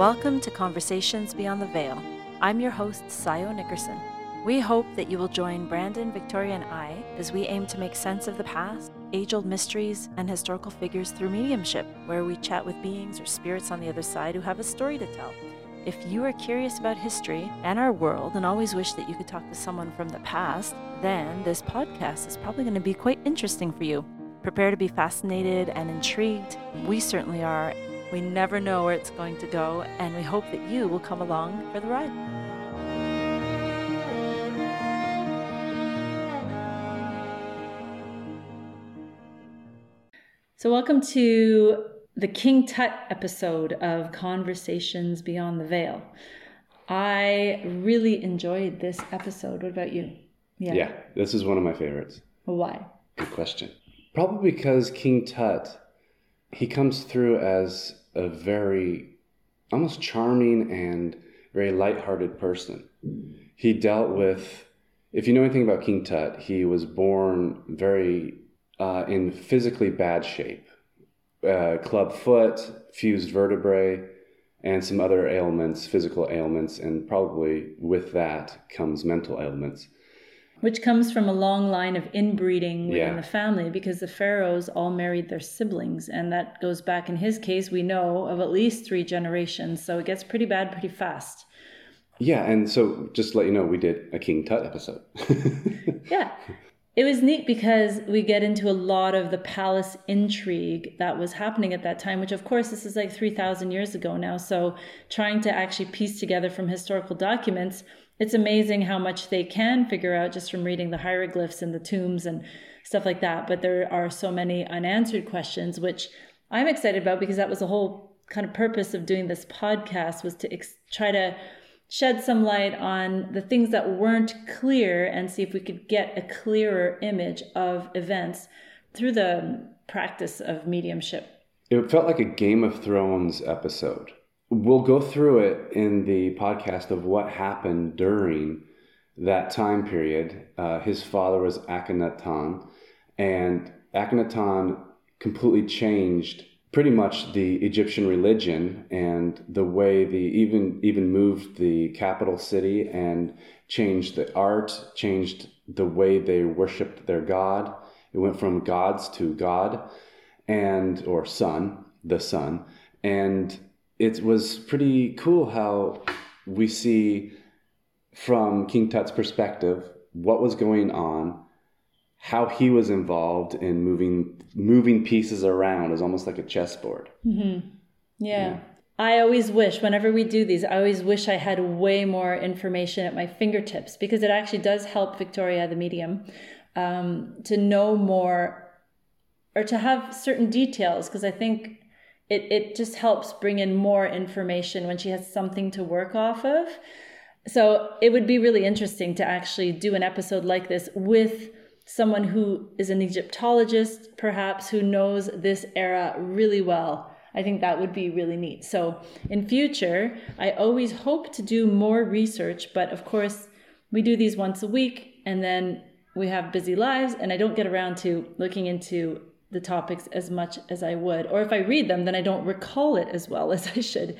Welcome to Conversations Beyond the Veil. I'm your host, Sayo Nickerson. We hope that you will join Brandon, Victoria, and I as we aim to make sense of the past, age old mysteries, and historical figures through mediumship, where we chat with beings or spirits on the other side who have a story to tell. If you are curious about history and our world and always wish that you could talk to someone from the past, then this podcast is probably going to be quite interesting for you. Prepare to be fascinated and intrigued. We certainly are. We never know where it's going to go, and we hope that you will come along for the ride. So, welcome to the King Tut episode of Conversations Beyond the Veil. I really enjoyed this episode. What about you? Yeah. yeah, this is one of my favorites. Why? Good question. Probably because King Tut, he comes through as a very almost charming and very light-hearted person. He dealt with, if you know anything about King Tut, he was born very uh, in physically bad shape, uh, club foot, fused vertebrae, and some other ailments, physical ailments, and probably with that comes mental ailments which comes from a long line of inbreeding within yeah. the family because the pharaohs all married their siblings and that goes back in his case we know of at least three generations so it gets pretty bad pretty fast. Yeah and so just to let you know we did a king tut episode. Yeah. It was neat because we get into a lot of the palace intrigue that was happening at that time which of course this is like 3000 years ago now so trying to actually piece together from historical documents it's amazing how much they can figure out just from reading the hieroglyphs and the tombs and stuff like that. But there are so many unanswered questions, which I'm excited about because that was the whole kind of purpose of doing this podcast was to ex- try to shed some light on the things that weren't clear and see if we could get a clearer image of events through the practice of mediumship. It felt like a Game of Thrones episode we'll go through it in the podcast of what happened during that time period. Uh, his father was Akhenaten, and Akhenaten completely changed pretty much the Egyptian religion and the way the even even moved the capital city and changed the art, changed the way they worshipped their god. It went from gods to God and or sun, the sun, and it was pretty cool how we see from King Tut's perspective what was going on, how he was involved in moving moving pieces around as almost like a chessboard. Mm-hmm. Yeah. yeah. I always wish, whenever we do these, I always wish I had way more information at my fingertips because it actually does help Victoria, the medium, um, to know more or to have certain details. Because I think it, it just helps bring in more information when she has something to work off of. So it would be really interesting to actually do an episode like this with someone who is an Egyptologist, perhaps, who knows this era really well. I think that would be really neat. So in future, I always hope to do more research, but of course, we do these once a week and then we have busy lives and I don't get around to looking into the topics as much as I would. Or if I read them, then I don't recall it as well as I should.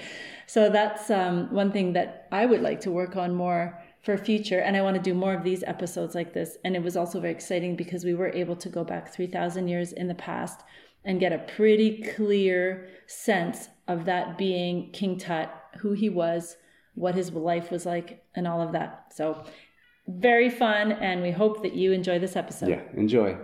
So that's um, one thing that I would like to work on more for future. And I want to do more of these episodes like this. And it was also very exciting because we were able to go back 3,000 years in the past and get a pretty clear sense of that being King Tut, who he was, what his life was like, and all of that. So very fun. And we hope that you enjoy this episode. Yeah, enjoy.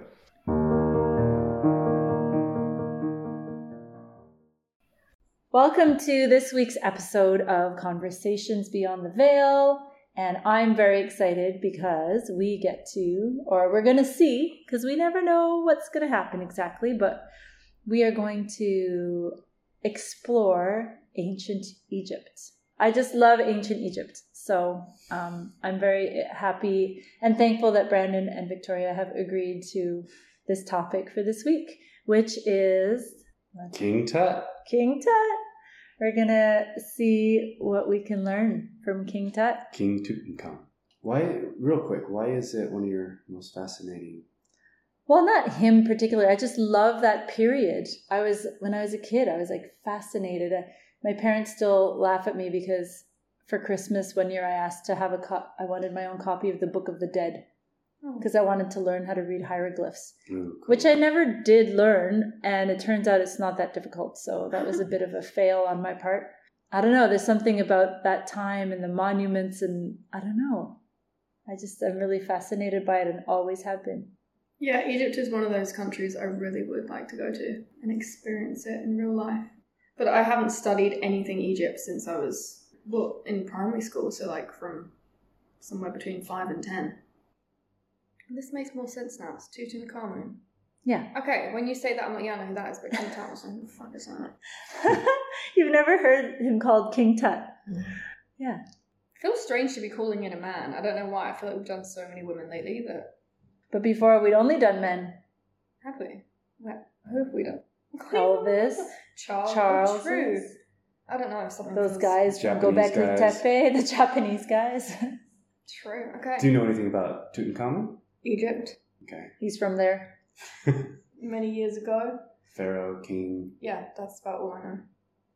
Welcome to this week's episode of Conversations Beyond the Veil. And I'm very excited because we get to, or we're going to see, because we never know what's going to happen exactly, but we are going to explore ancient Egypt. I just love ancient Egypt. So um, I'm very happy and thankful that Brandon and Victoria have agreed to this topic for this week, which is King Tut. King Tut we're gonna see what we can learn from King Tut. King Tutankhamun. Why, real quick, why is it one of your most fascinating? Well, not him particularly. I just love that period. I was when I was a kid. I was like fascinated. Uh, My parents still laugh at me because for Christmas one year I asked to have a co- I wanted my own copy of the Book of the Dead. Oh. because I wanted to learn how to read hieroglyphs, Ooh, cool. which I never did learn, and it turns out it's not that difficult. So that was a bit of a fail on my part. I don't know. There's something about that time and the monuments, and I don't know. I just am really fascinated by it and always have been. Yeah, Egypt is one of those countries I really would like to go to and experience it in real life. But I haven't studied anything Egypt since I was well in primary school, so like from somewhere between five and ten. This makes more sense now. It's Tutankhamun. Yeah. Okay, when you say that, I'm like, yeah, I know who that is, but King Tut was like, who the fuck is that? You've never heard him called King Tut. Yeah. It feels strange to be calling in a man. I don't know why. I feel like we've done so many women lately that But before we'd only done men. have we? What? Who have we done? Elvis, Charles. Charles, True. I don't know if something those guys from Japanese Gobekli guys. Tepe, the Japanese guys. True. Okay. Do you know anything about Tutankhamun? Egypt. Okay. He's from there. Many years ago. Pharaoh, king. Yeah, that's about all I know.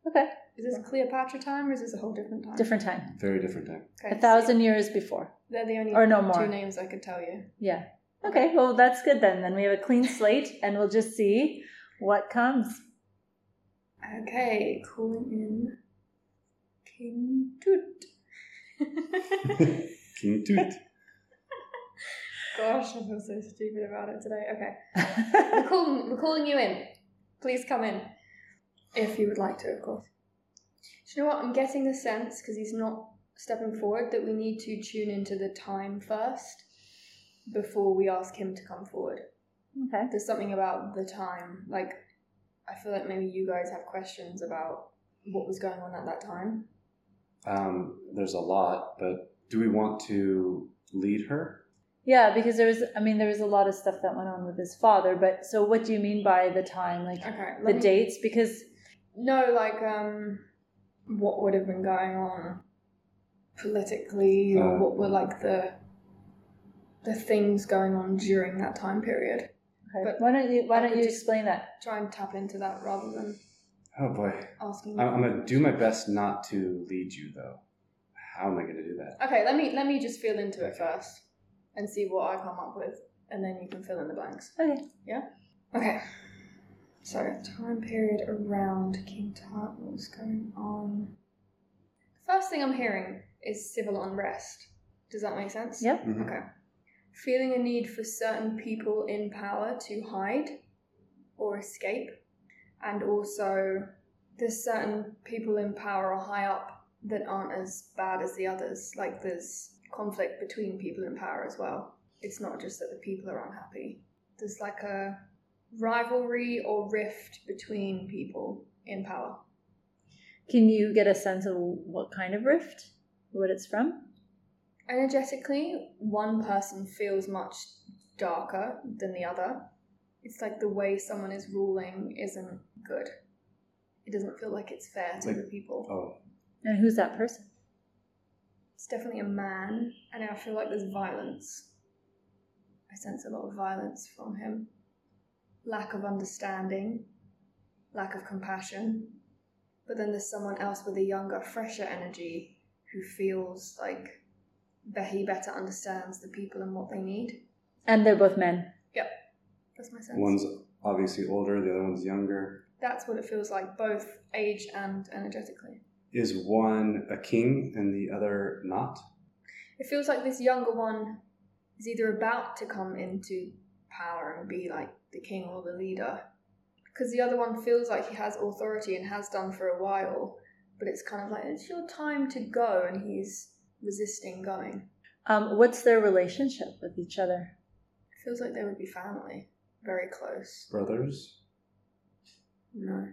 Okay. Is this Cleopatra time or is this a whole different time? Different time. Very different time. Okay, A thousand years before. they're the only Or no two more. names I could tell you. Yeah. Okay, well, that's good then. Then we have a clean slate and we'll just see what comes. Okay, calling in King Tut. King Tut. Gosh, I feel so stupid about it today. Okay. We're calling, we're calling you in. Please come in. If you would like to, of course. Do you know what? I'm getting the sense, because he's not stepping forward, that we need to tune into the time first before we ask him to come forward. okay. There's something about the time. Like, I feel like maybe you guys have questions about what was going on at that time. Um, there's a lot, but do we want to lead her? Yeah, because there was, I mean, there was a lot of stuff that went on with his father. But so what do you mean by the time? Like Okay. the me- dates? Because, No, like um, what would have been going on politically, or Uh. what were like the the things going on during that time period. okay, But why don't you, why don't you explain that? Try and tap into that rather than Oh boy. asking. I'm, I'm gonna do my best not to lead you though. How am I gonna do that? Okay, let me let me just feel into it first and see what I come up with, and then you can fill in the blanks. Okay. Yeah? Okay. So time period around King Tut, what was going on? First thing I'm hearing is civil unrest. Does that make sense? Yep. Mhm. Okay. Feeling a need for certain people in power to hide or escape. And also, there's certain people in power or high up that aren't as bad as the others. Like, there's conflict between people in power as well. It's not just that the people are unhappy. There's like a rivalry or rift between people in power. Can you get a sense of what kind of rift? What it's from? Energetically, one person feels much darker than the other. It's like the way someone is ruling isn't good. It doesn't feel like it's fair to Like- the people. Oh, And who's that person? It's definitely a man, and I feel like there's violence. I sense a lot of violence from him. Lack of understanding, lack of compassion. But then there's someone else with a younger, fresher energy who feels like that he better understands the people and what they need. And they're both men. Yep, that's my sense. one's obviously older, the other one's younger. That's what it feels like, both age and energetically. Is one a king and the other not? It feels like this younger one is either about to come into power and be like the king or the leader. Because the other one feels like he has authority and has done for a while, but it's kind of like, it's your time to go, and he's resisting going. Um, what's their relationship with each other? It feels like they would be family, very close. Brothers? No.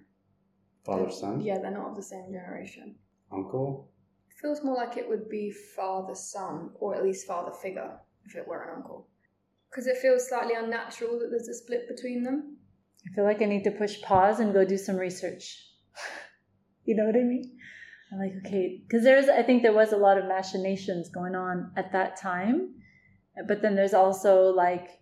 Father, son? Yeah, they're not of the same generation. Uncle? Feels more like it would be father son, or at least father figure, if it were an uncle. Because it feels slightly unnatural that there's a split between them. I feel like I need to push pause and go do some research. you know what I mean? I'm like, okay, because there's, I think there was a lot of machinations going on at that time, but then there's also like,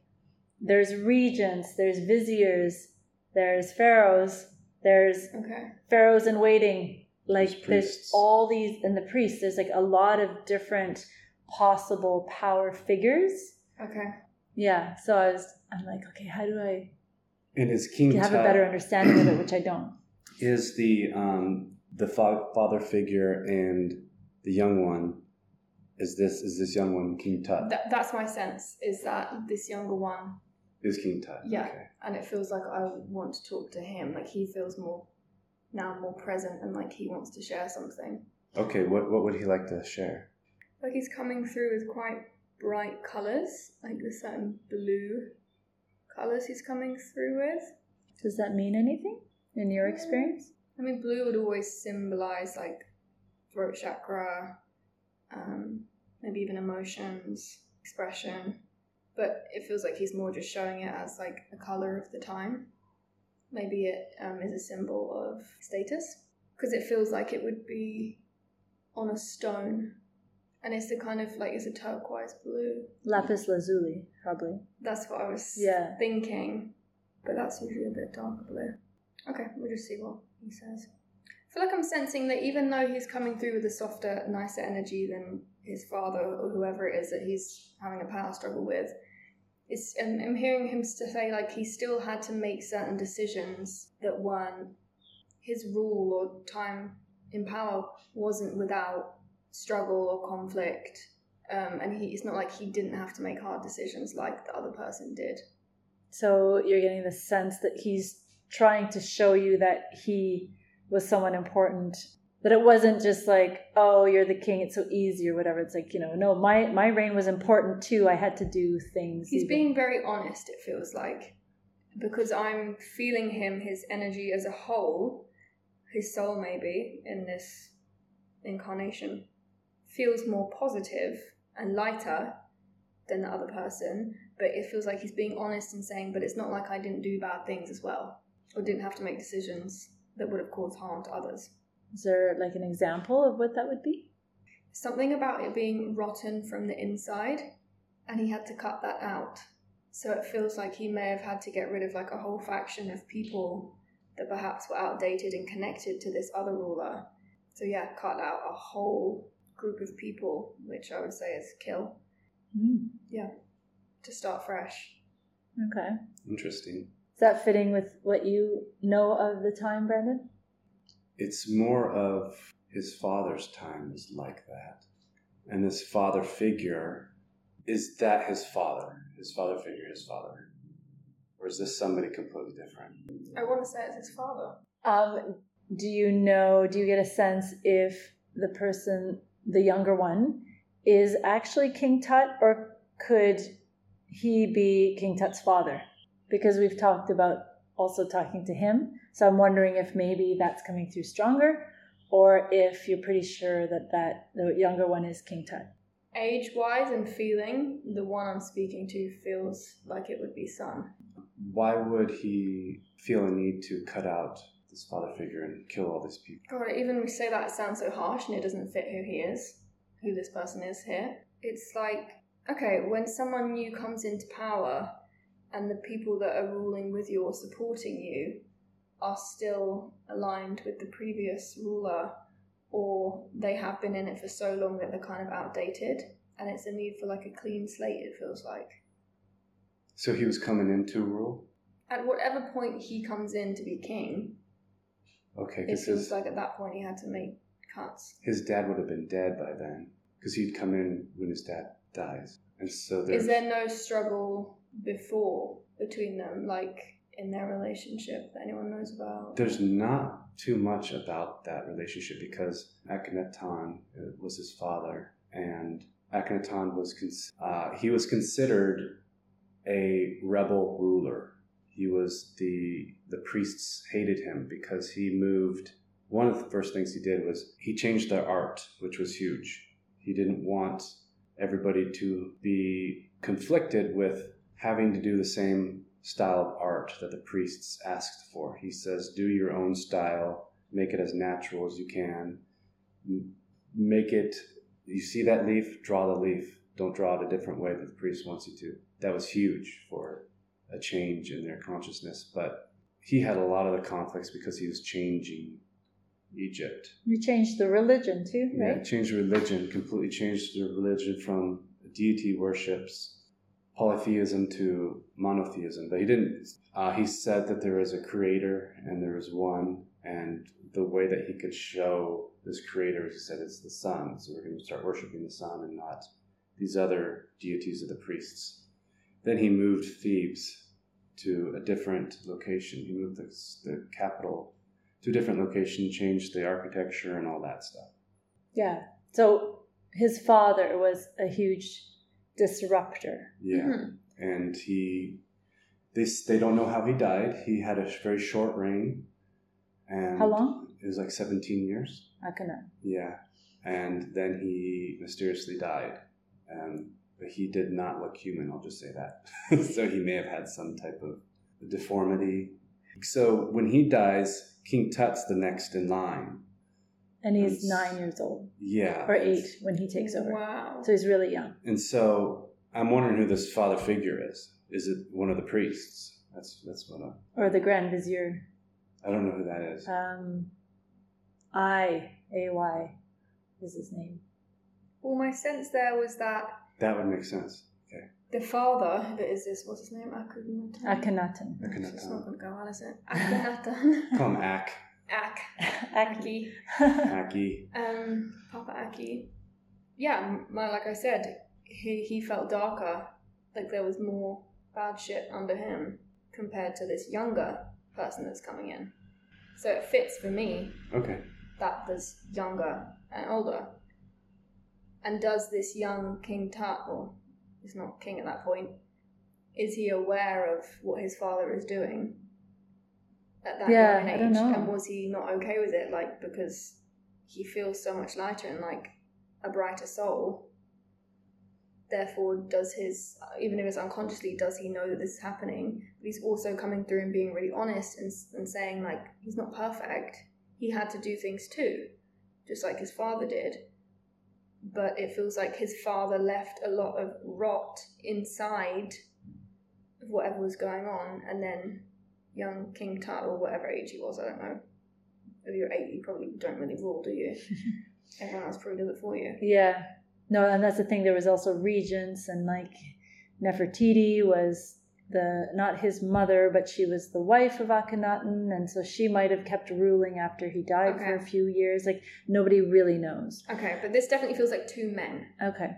there's regents, there's viziers, there's pharaohs, there's Okay. pharaohs in waiting, like There's there's all these and the priests there's like a lot of different possible power figures Okay. yeah so i was i'm like okay how do i And is King have a better understanding of it which i don't is the um the fa- father figure and the young one is this is this young one King Tut? That, that's my sense is that this younger one, is King Tut. Yeah. Okay. and it feels like I want to talk to him. Like he feels more now more present and like he wants to share something. Okay, what what would he like to share? Like he's coming through with quite bright colours, like the certain blue colours he's coming through with. does that mean anything in your experience I mean, blue would always symbolize like throat chakra, um, maybe even emotions, expression. But it feels like he's more just showing it as like a color of the time. Maybe it um, is a symbol of status because it feels like it would be on a stone, and it's the kind of like it's a turquoise blue. lapis lazuli probably That's what I was Yeah. thinking, but that's usually a bit darker blue. Okay, we'll just see what he says. I feel like I'm sensing that even though he's coming through with a softer, nicer energy than his father or whoever it is that he's having a power struggle with, it's, I'm, hearing him say like he still had to make certain decisions that weren't his rule or time in power wasn't without struggle or conflict um, and he, it's not like he didn't have to make hard decisions like the other person did. so you're getting the sense that he's trying to show you that he was someone important that it wasn't just like oh you're the king it's so easy or whatever it's like you know no my my reign was important too i had to do things He's even- being very honest, it feels like, because I'm feeling him, his energy as a whole, his soul maybe in this incarnation, feels more positive and lighter than the other person, but it feels like he's being honest and saying, but it's not like I didn't do bad things as well, or didn't have to make decisions that would have caused harm to others. Is there like an example of what that would be? Something about it being rotten from the inside and he had to cut that out. So it feels like he may have had to get rid of like a whole faction of people that perhaps were outdated and connected to this other ruler. So yeah cut out a whole group of people which i would say is kill. Hmm. Yeah, to start fresh. Okay. Interesting. is that fitting with what you know of the time brandon It's more of his father's time was like that. And this father figure, is that his father? His father figure, his father? Or is this somebody completely different? i want to say it's his father Um, do you know, do you get a sense if the person, the younger one, is actually King Tut or could he be King Tut's father? Because we've talked about also talking to him. So I'm wondering if maybe that's coming through stronger or if you're pretty sure that, that the younger one is King Tut. age wise and feeling the one i'm speaking to feels like it would be son Why would he feel a need to cut out this father figure and kill all these people? God, even we say that it sounds so harsh and it doesn't fit who he is, who this person is here. It's like, okay, when someone new comes into power and the people that are ruling with you or supporting you are still aligned with the previous ruler or they have been in it for so long that they're kind of outdated and it's a need for like a clean slate, it feels like. So he was coming in to rule? At whatever point he comes in to be king, Okay, it because feels his, like at that point he had to make cuts. his dad would have been dead by then. Because he'd come in when his dad dies. And so there's. Is there no struggle before between them, like in their relationship that anyone knows about? There's not too much about that relationship because Akhenaton uh, was his father, and Akhenaton was cons- uh, he was considered a rebel ruler. He was the the priests hated him because he moved. One of the first things he did was he changed their art, which was huge. He didn't want everybody to be conflicted with having to do the same style of art that the priests asked for. He says, do your own style, make it as natural as you can, make it, you see that leaf, draw the leaf. Don't draw it a different way that the priest wants you to. That was huge for a change in their consciousness. But he had a lot of the conflicts because he was changing Egypt. We changed the religion too, Yeah, right? changed religion, completely changed the religion from deity worships, polytheism to monotheism. But he didn't. Uh, he said that there is a creator and there is one, and the way that he could show this creator, he said, it's the sun. So we're going to start worshiping the sun and not these other deities of the priests. Then he moved Thebes to a different location. He moved the, the capital to a different location, changed the architecture and all that stuff. Yeah. So his father was a huge disruptor. Yeah. Mhm. and he this they don't know how he died he had a very short reign and How long? it was like 17 years Akhenaten. yeah and then he mysteriously died um, but he did not look human i'll just say that so he may have had some type of deformity so when he dies king tut's the next in line And he's That's- nine years old yeah or eight when he takes over. Wow. So he's really young. and so i'm wondering who this father figure is is it one of the priests that's that's what i Or the Grand Vizier. I don't know who that is. Um, I A Y is his name. Well, my sense there was that That would make sense. Okay. the father, that is this, what's his name? Akhenaten. Akhenaten. It's not going to go well, is it? Akhenaten. Call him Ak. Ak. Aki. Aki. Aki. Um, Papa Aki. Yeah, my, like I said, he, he felt darker. Like there was more bad shit under him compared to this younger person that's coming in. So it fits for me Okay. that there's younger and older. And does this young King Tut, or he's not king at that point, is he aware of what his father is doing at that Yeah, young I age? don't know. And was he not okay with it? Like, because he feels so much lighter and like a brighter soul. Therefore, does his, even if it's unconsciously, does he know that this is happening? But he's also coming through and being really honest and, and saying, like, he's not perfect. He had to do things too, just like his father did. But it feels like his father left a lot of rot inside of whatever was going on, and then young King Tut, or whatever age he was, I don't know. If you're eight, you probably don't really rule, do you? Everyone else probably does it for you. Yeah. No, and that's the thing. There was also regents, and like Nefertiti was the not his mother, but she was the wife of Akhenaten, and so she might have kept ruling after he died for a few years. Like nobody really knows. Okay, but this definitely feels like two men. Okay.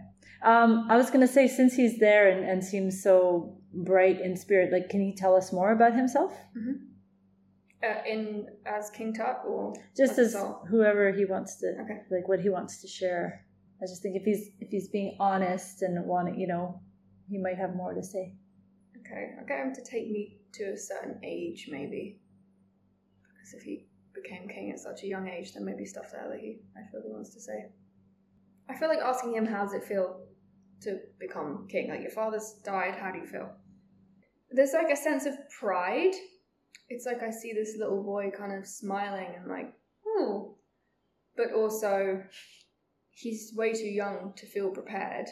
Um, I was gonna say since he's there and, and seems so bright in spirit, like can you tell us more about himself? Uh, in as King Tut, or Just as whoever he wants to Okay. like what he wants to share. I just think if he's if he's being honest and wanting, you know, he might have more to say. Okay, I'll get him to take me to a certain age, maybe. Because if he became king at such a young age, then maybe stuff there that he, I feel he wants to say. I feel like asking him, how does it feel to become king? Like, your father's died, how do you feel? There's like a sense of pride. It's like I see this little boy kind of smiling and like, oh. But also, he's way too young to feel prepared.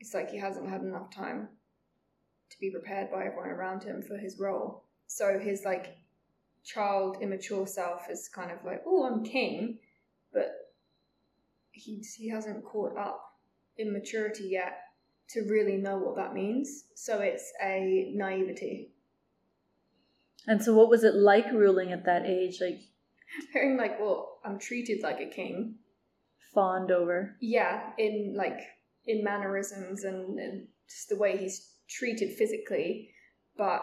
It's like he hasn't had enough time to be prepared by everyone around him for his role. So his like child, immature self is kind of like, oh, I'm king, but he he hasn't caught up in maturity yet to really know what that means. So it's a naivety. And so what was it like ruling at that age? Like Hearing like, well, I'm treated like a king. fawned over. Yeah, in like in mannerisms and, and just the way he's treated physically, but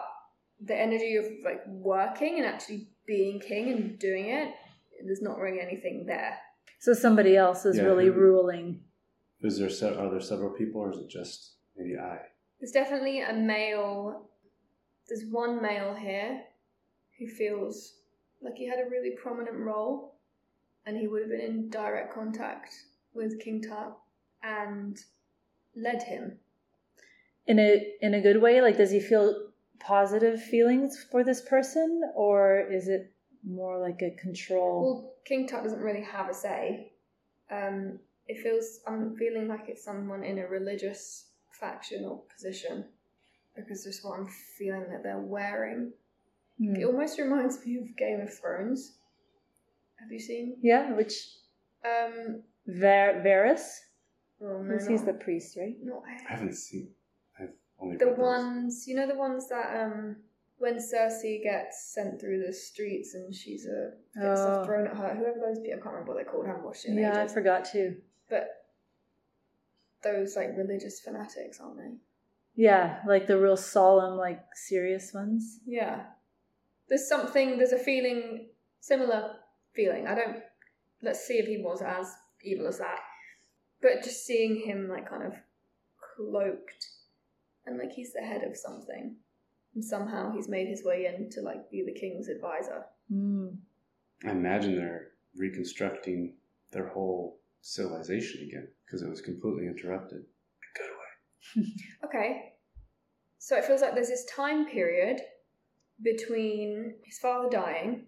the energy of like working and actually being king and doing it, there's not really anything there. So somebody else is Yeah, really who- ruling. Is there se- are there several people, or is it just maybe I? There's definitely a male. There's one male here who feels like he had a really prominent role, and he would have been in direct contact with King Tut and led him. In a in a good way? Like does he feel positive feelings for this person or is it more like a control? Well, King Tut doesn't really have a say. Um, it feels I'm feeling like it's someone in a religious faction or position because that's what I'm feeling that they're wearing. Hmm. It almost reminds me of Game of Thrones. Have you seen? Yeah, which Um, Ver- Varys? oh, no, he's the priest, right? not I haven't seen. I've only the read those. ones. You know the ones that um when Cersei gets sent through the streets and she's a gets Oh. stuff thrown at her. Whoever those be, I can't remember what they're called. I haven't watched it in Yeah, I forgot too. But those like religious fanatics, aren't they? Yeah, like the real solemn, like serious ones. Yeah. There's something. There's a feeling similar feeling. I don't. Let's see if he was as evil as that. But just seeing him like kind of cloaked and like he's the head of something. And somehow he's made his way in to like be the king's advisor. Mm. I imagine they're reconstructing their whole civilization again because it was completely interrupted. Good way. Okay. So it feels like there's this time period between his father dying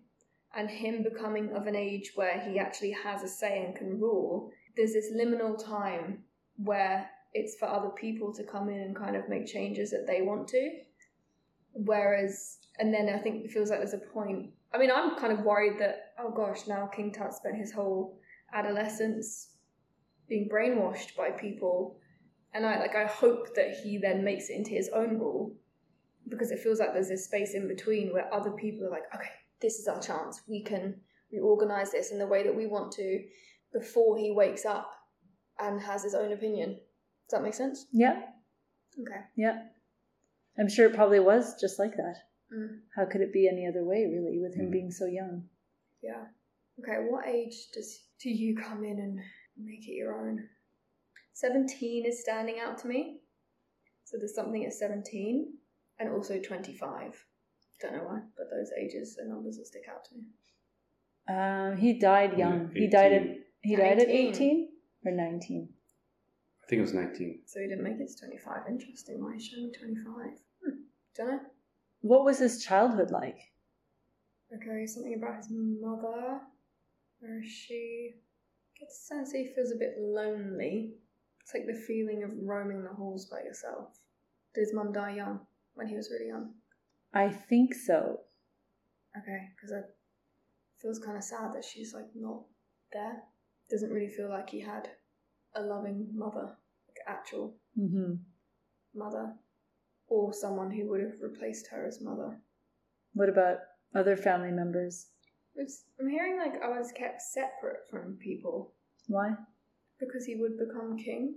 and him becoming of an age where he actually has a say and can rule. There's this liminal time where it's for other people to come in and kind of make changes that they want to. Whereas, and then I think it feels like there's a point. I mean, I'm kind of worried that, oh gosh, now King Tut spent his whole adolescence being brainwashed by people and I like I hope that he then makes it into his own rule because it feels like there's this space in between where other people are like, okay, this is our chance. We can reorganize this in the way that we want to before he wakes up and has his own opinion. Does that make sense? Yeah, Okay. yeah. I'm sure it probably was just like that. Mm. How could it be any other way, really, with him Mm. being so young? Yeah. Okay. What age does do you come in and make it your own? Seventeen is standing out to me. So there's something at seventeen and also twenty-five. Don't know why, but those ages are numbers that stick out to me. Um, he died Yeah, young. he died at 18. he died at eighteen or nineteen. I think it was 19. So he didn't make it to twenty-five. Interesting. Why is me twenty-five? Hmm. Don't know. What was his childhood like? Okay, something about his mother. Where she? Get the sense he feels a bit lonely. It's like the feeling of roaming the halls by yourself. Did his mum die young? When he was really young? I think so. Okay, because it feels kind of sad that she's like not there. Doesn't really feel like he had a loving mother, like actual hmm mother, or someone who would have replaced her as mother. What about other family members? I'm hearing like I was kept separate from people Why? because he would become king,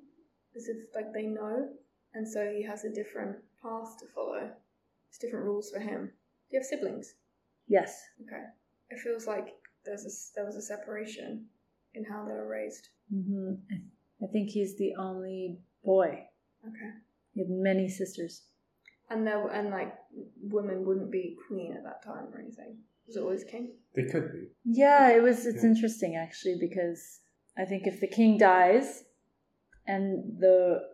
as if like they know, and so he has a different path to follow. It's different rules for him. Do you have siblings? Yes. Okay. It feels like there's a, there was a separation in how they were raised. hmm I think he's the only boy. Okay. He had many sisters. And there were- and like women wouldn't be queen at that time or anything. Was it always king? They could be. Yeah, it was. It's Yeah. interesting actually because I think if the king dies, and the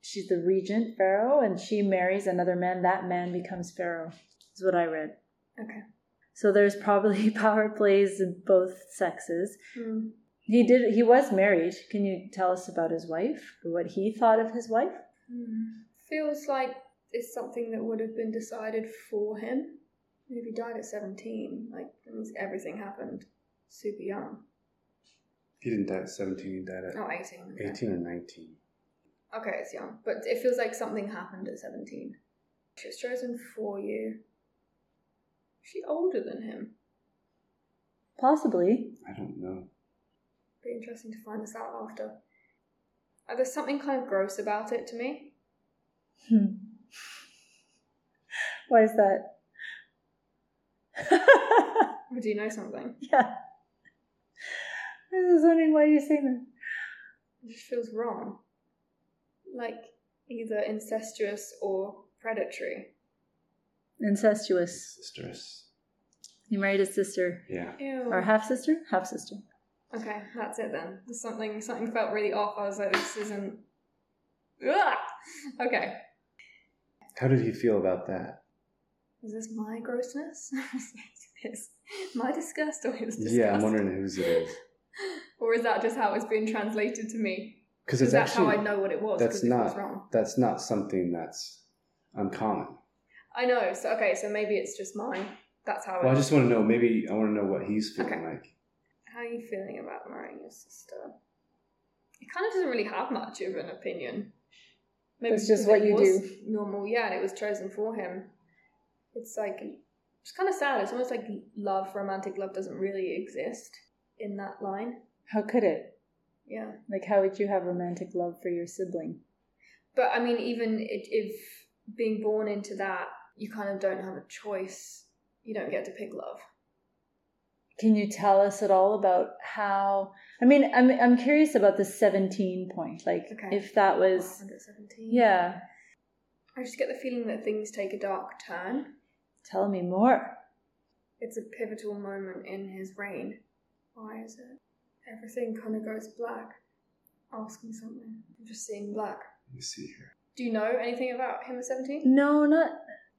she's the regent pharaoh, and she marries another man, that man becomes pharaoh. Is what I read. Okay. So there's probably power plays in both sexes. Hmm. He did. He was married. Can you tell us about his wife? What he thought of his wife? Hmm. Feels like it's something that would have been decided for him. If he died at 17, like, that means everything happened super young. He didn't die at 17, he died at Oh, 18. 18 or 19. Okay, it's young, but it feels like something happened at 17. She was chosen for you. Is she older than him? Possibly. I don't know. Be interesting to find this out after. Uh, there's something kind of gross about it to me. Hmm. Why is that? Or do you know something? yeah. I was wondering why you're saying that. It just feels wrong. Like either incestuous or predatory. Incestuous. Sisteress. He married his sister. Yeah. Ew. Or half sister? Half sister. Okay, that's it then. There's something something felt really off. I was like, this isn't. Ugh! Okay. How did he feel about that? Is this my grossness? is my disgust or his disgust? Yeah, I'm wondering whose it is. Or is that just how it's been translated to me? Because Is it's that actually how I know what it was? that's 'cause it was not wrong. that's not something that's uncommon. I know. So okay, so maybe it's just mine. That's how. Well, I just want to know. Maybe I want to know what he's feeling Okay. like. How are you feeling about marrying your sister? It kind of doesn't really have much of an opinion. It's just what it you was do. Normal, yeah, and it was chosen for him. It's like it's kind of sad. It's almost like love, romantic love, doesn't really exist in that line. How could it? Yeah, Like, how would you have romantic love for your sibling? but I mean, even if being born into that, you kind of don't have a choice. You don't get to pick love. Can you tell us at all about how? I mean, I'm I'm curious about the 17 point. Like, Okay. if that was, yeah. I just get the feeling that things take a dark turn. Tell me more. It's a pivotal moment in his reign. Why is it? Everything kind of goes black. Ask me something. I'm just seeing black. Let me see here. Do you know anything about him at 17? No, not.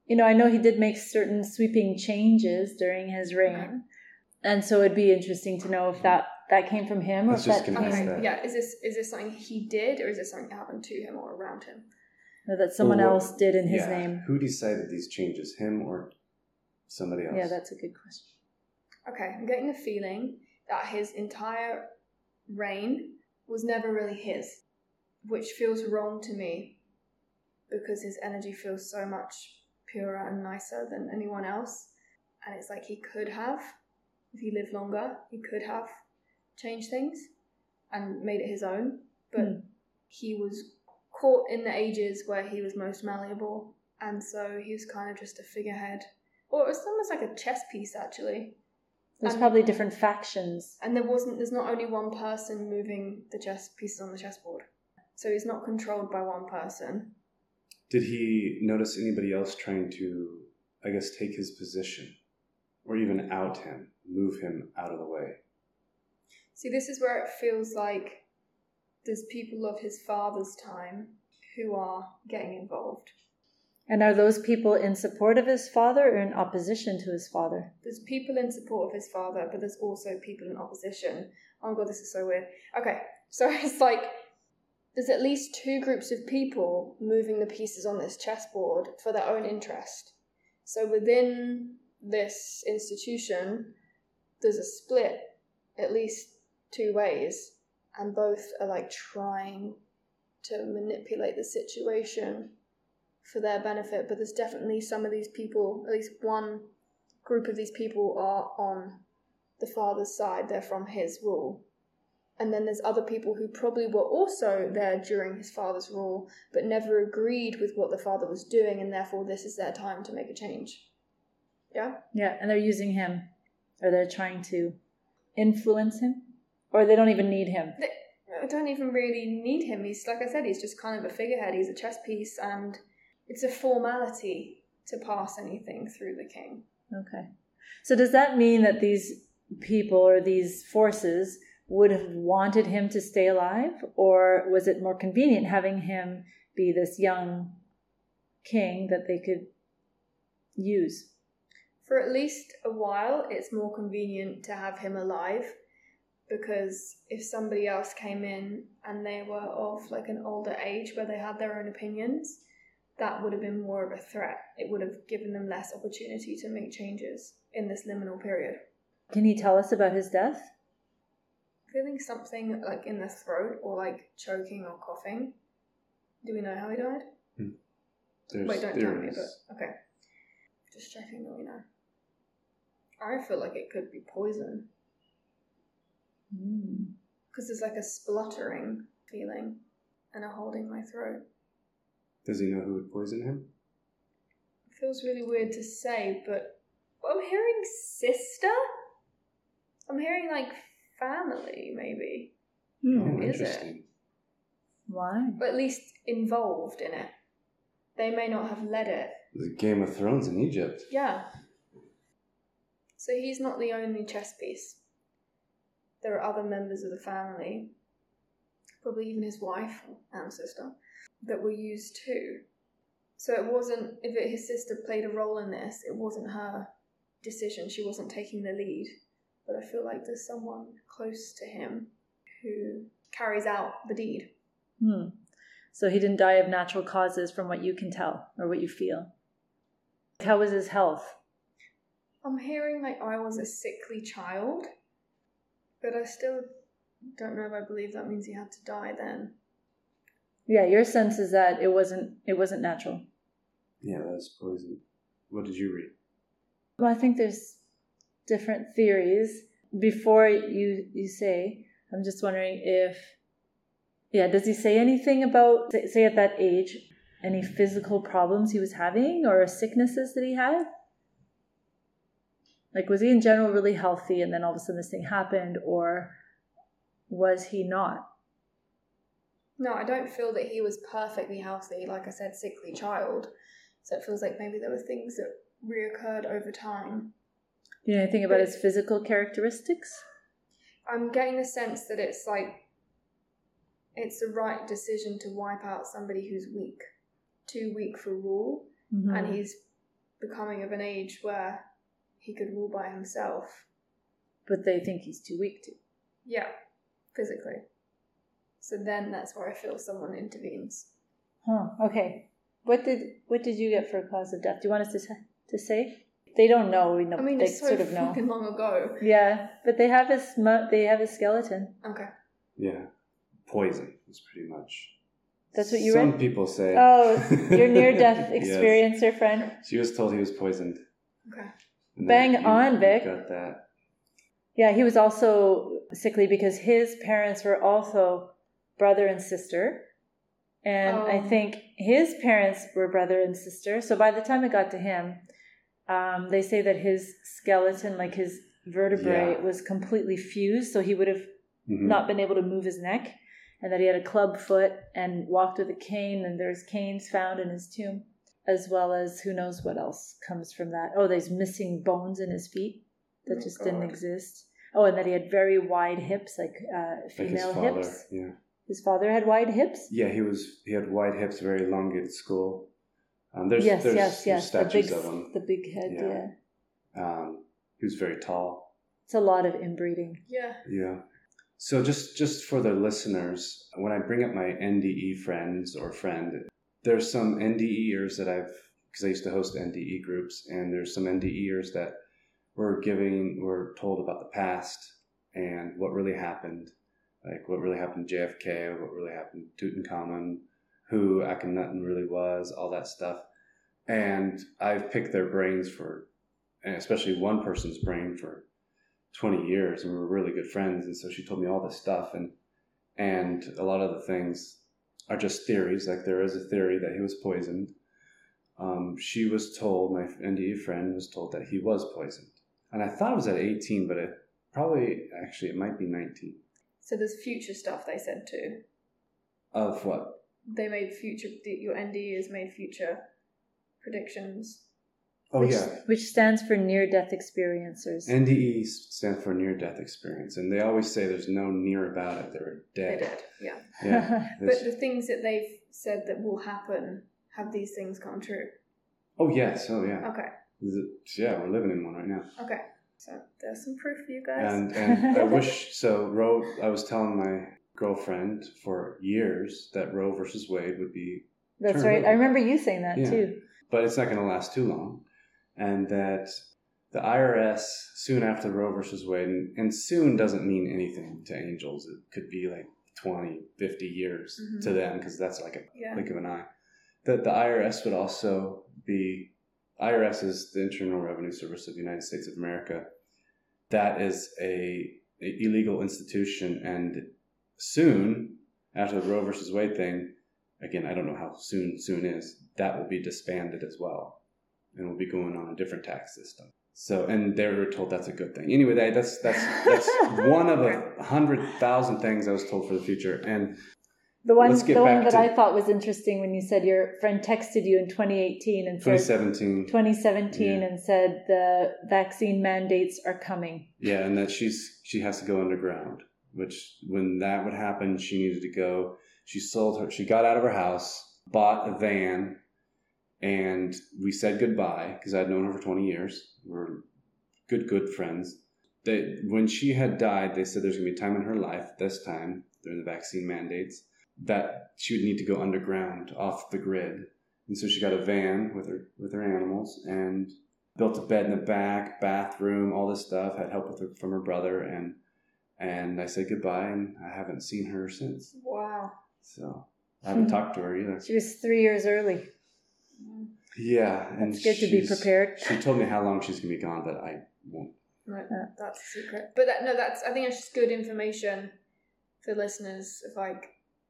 You know, I know he did make certain sweeping changes during his reign, Okay. and so it'd be interesting to know if that that came from him or Let's if just that confess came that. Yeah, is this is this something he did or is this something that happened to him or around him? Or that someone Or what- else did in his yeah, name. Who decided these changes, him or somebody else? Yeah, that's a good question. Okay, I'm getting the feeling that his entire reign was never really his, which feels wrong to me because his energy feels so much purer and nicer than anyone else. And it's like he could have, if he lived longer, he could have changed things and made it his own. But Hmm. he was caught in the ages where he was most malleable, and so he was kind of just a figurehead. Or it was almost like a chess piece, actually. There's And- probably different factions. And there wasn't there's not only one person moving the chess pieces on the chessboard. So he's not controlled by one person. Did he notice anybody else trying to, I guess, take his position? Or even out him, move him out of the way? See this is where it feels like there's people of his father's time who are getting involved. And are those people in support of his father or in opposition to his father? There's people in support of his father, but there's also people in opposition. Oh god, this is so weird. Okay, so it's like there's at least two groups of people moving the pieces on this chessboard for their own interest. So within this institution, there's a split at least two ways, and both are like trying to manipulate the situation for their benefit. But there's definitely some of these people, at least one group of these people are on the father's side, they're from his rule. And then there's other people who probably were also there during his father's rule, but never agreed with what the father was doing, and therefore this is their time to make a change. Yeah? Yeah, and they're using him, or they're trying to influence him, or they don't even need him. They don't even really need him. He's, like I said, he's just kind of a figurehead, he's a chess piece, and it's a formality to pass anything through the king. Okay. So does that mean that these people or these forces would have wanted him to stay alive, or was it more convenient having him be this young king that they could use? For at least a while, it's more convenient to have him alive because if somebody else came in and they were of like an older age where they had their own opinions, that would have been more of a threat. It would have given them less opportunity to make changes in this liminal period. Can you tell us about his death? Feeling something like in the throat or like choking or coughing. Do we know how he died? Hmm. There's Wait, don't tell me, but okay. Just checking that we know. I feel like it could be poison. Hmm. because there's like a spluttering feeling and a holding my throat. Does he know who would poison him? It feels really weird to say, but I'm hearing sister. I'm hearing like family, maybe, Hmm. Oh, Is it? interesting. Why? but at least involved in it. They may not have led it. The Game of Thrones in Egypt. Yeah. So he's not the only chess piece. There are other members of the family, probably even his wife and sister, that were used too. So it wasn't, if it, his sister played a role in this, it wasn't her decision. She wasn't taking the lead. But I feel like there's someone close to him who carries out the deed. Hmm. So he didn't die of natural causes from what you can tell or what you feel. How was his health? I'm hearing like I was a sickly child But I still don't know if I believe that means he had to die then. Yeah, your sense is that it wasn't it wasn't natural. Yeah, that's poison. What did you read? Well, I think there's different theories. Before you you say, I'm just wondering if yeah, does he say anything about say- say at that age any physical problems he was having or sicknesses that he had? Like was he in general really healthy and then all of a sudden this thing happened or was he not? No, I don't feel that he was perfectly healthy, like I said, sickly child. So it feels like maybe there were things that reoccurred over time. Do you know anything about his physical characteristics? I'm getting the sense that it's like it's the right decision to wipe out somebody who's weak, too weak for rule, Mhm. and he's becoming of an age where he could rule by himself. but they think he's too weak to. Yeah, physically. So then that's where I feel someone intervenes. Huh. Okay. What did what did you get for a cause of death? Do you want us to sa- to say? They don't know. We know. I mean, they it's so sort of know. long ago. Yeah, but they have a mu- they have his skeleton. Okay. Yeah, poison is pretty much. That's what you Some read? people say. Oh, your near death Yes. experiencer friend. She was told he was poisoned. Okay. And Bang you- on, Vic. Got that. Yeah, he was also sickly because his parents were also brother and sister. And I Oh. think his parents were brother and sister. So by the time it got to him, um, they say that his skeleton, like his vertebrae, Yeah. was completely fused. So he would have Mhm. not been able to move his neck. And that he had a club foot and walked with a cane. And there's canes found in his tomb, as well as who knows what else comes from that. Oh, there's missing bones in his feet that Oh, just didn't exist. Oh, and that he had very wide hips, like uh, Like his female father. hips. Yeah. His father had wide hips. Yeah, he was. He had wide hips, very elongated skull. Um, there's, yes, there's, yes, there's yes. The statues big, of him. the big head. Yeah. Yeah. Um, he was very tall. it's a lot of inbreeding. Yeah. Yeah. So just just for the listeners, when I bring up my NDE friends or friend, there's some NDEers that I've because I used to host NDE groups, and there's some NDEers that were giving were told about the past and what really happened, like what really happened to JFK, what really happened to Tutankhamun, who Akhenaten really was, all that stuff. And I've picked their brains for, and especially one person's brain for 20 years and we were really good friends and so she told me all this stuff and and a lot of the things are just theories like there is a theory that he was poisoned um, she was told my nde friend was told that he was poisoned and i thought it was at 18 but it probably actually it might be 19 So there's future stuff they said too. of what They made future. Your NDE has made future predictions. Oh which, yeah Which stands for near death experiencers. nde stands for near death experience and they always say there's no near about it they're dead. They dead did. Yeah. yeah But the things that they've said that will happen have these things come true. oh yes oh yeah Okay. Yeah we're living in one right now Okay. So there's some proof for you guys. and and I wish so. Roe. I was telling my girlfriend for years that Roe versus Wade would be, That's right. over. I remember you saying that Yeah. too. but it's not going to last too long, and that the IRS soon after Roe versus Wade, and, and soon doesn't mean anything to angels. It could be like 20, 50 years Mhm. to them because that's like a yeah. blink of an eye. That the IRS would also be IRS is the Internal Revenue Service of the United States of America. That is a, a illegal institution, and soon after the Roe versus Wade thing, again I don't know how soon soon is that will be disbanded as well, and we'll be going on a different tax system. So, and they were told that's a good thing. Anyway, that, that's that's that's one of a hundred thousand things I was told for the future, and The one, the one that to- I thought was interesting when you said your friend texted you in 2018 and said 2017. 2017 Yeah. and said the vaccine mandates are coming. Yeah, and that she's she has to go underground. Which when that would happen, she needed to go. She sold her. She got out of her house, bought a van, and we said goodbye because I'd known her for twenty years. We're good, good friends. They, when she had died, they said there's going to be a time in her life, this time during the vaccine mandates, that she would need to go underground off the grid. And so she got a van with her with her animals and built a bed in the back, bathroom, all this stuff. Had help with her from her brother, and And I said goodbye, and I haven't seen her since. Wow. So I haven't talked to her either. She was three years early. Yeah, and It's good to be prepared. She told me how long she's gonna be gone, but I won't. Right, Yeah. that's a secret. But that, no, that's I think that's just good information for listeners. Of like,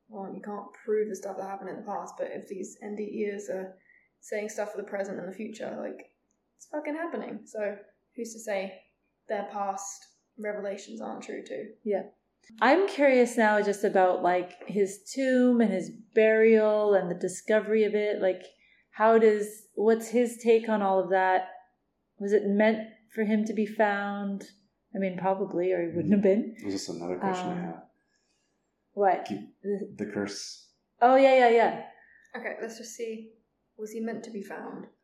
well, you can't prove the stuff that happened in the past, but if these NDEs are saying stuff for the present and the future, like it's fucking happening. So who's to say their past revelations aren't true too? Yeah. I'm curious now just about like his tomb and his burial and the discovery of it. Like, how does, what's his take on all of that? Was it meant for him to be found? I mean, probably, or he wouldn't have been. Was this another question I Um, have? What? Keep- The curse. Oh, yeah, yeah, yeah. Okay, let's just see. Was he meant to be found?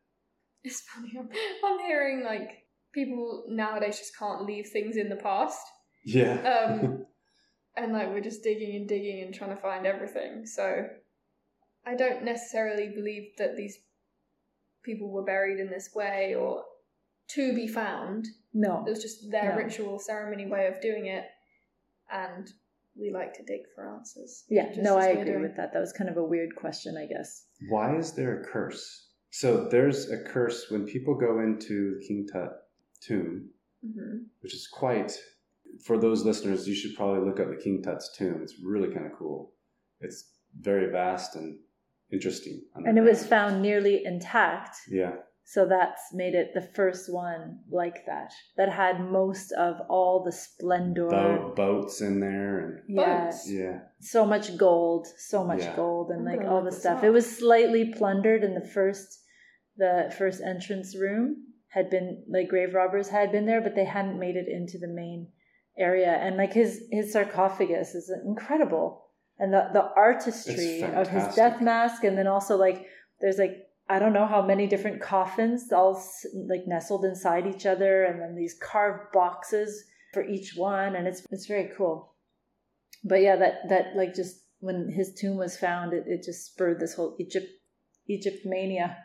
It's funny. I'm, I'm hearing like people nowadays just can't leave things in the past. Yeah. Um, and like we're just digging and digging and trying to find everything. So I don't necessarily believe that these people were buried in this way or to be found. No. It was just their No. ritual ceremony way of doing it, and we like to dig for answers. Yeah, no, I agree doing. with that. That was kind of a weird question, I guess. Why is there a curse? So there's a curse when people go into the King Tut tomb, Mhm. which is quite. For those listeners, you should probably look up the King Tut's tomb. It's really kind of cool. It's very vast and interesting. And it was found nearly intact. Yeah. So that's made it the first one like that, that had most of all the splendor. Boat, boats in there and Yeah. Boats. yeah. so much gold, so much Yeah. gold, and like all the stuff. It was slightly plundered in the first, the first entrance room had been like grave robbers had been there, but they hadn't made it into the main area. And like his his sarcophagus is incredible, and the the artistry of his death mask, and then also like there's like. I don't know how many different coffins all like nestled inside each other, and then these carved boxes for each one, and it's it's very cool but yeah that that like just when his tomb was found it, it just spurred this whole egypt egypt mania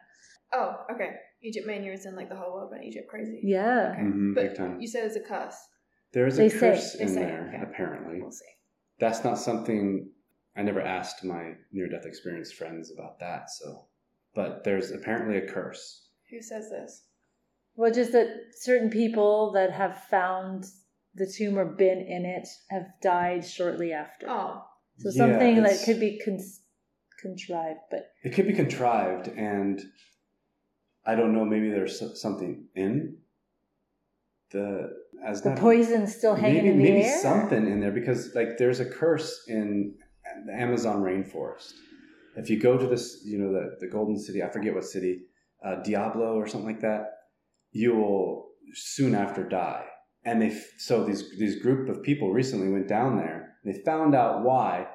Oh, okay. Egypt mania is in like the whole world went Egypt crazy. yeah Okay. Mhm, big But time. you said there's a curse. There is They a say- curse they in say, there, okay. apparently. We'll see. That's not something I never asked my near death experience friends about that, so but there's apparently a curse. Who says this? well just that certain people that have found the tomb or been in it have died shortly after Oh, so Yeah, something that could be con- contrived but It could be contrived, and I don't know. Maybe there's something in the as the not- poison's still hanging maybe in the maybe air something in there because like there's a curse in the Amazon rainforest. If you go to this, you know the the Golden City, I forget what city, uh, Diablo or something like that, you will soon after die. And they so these these group of people recently went down there. They found out why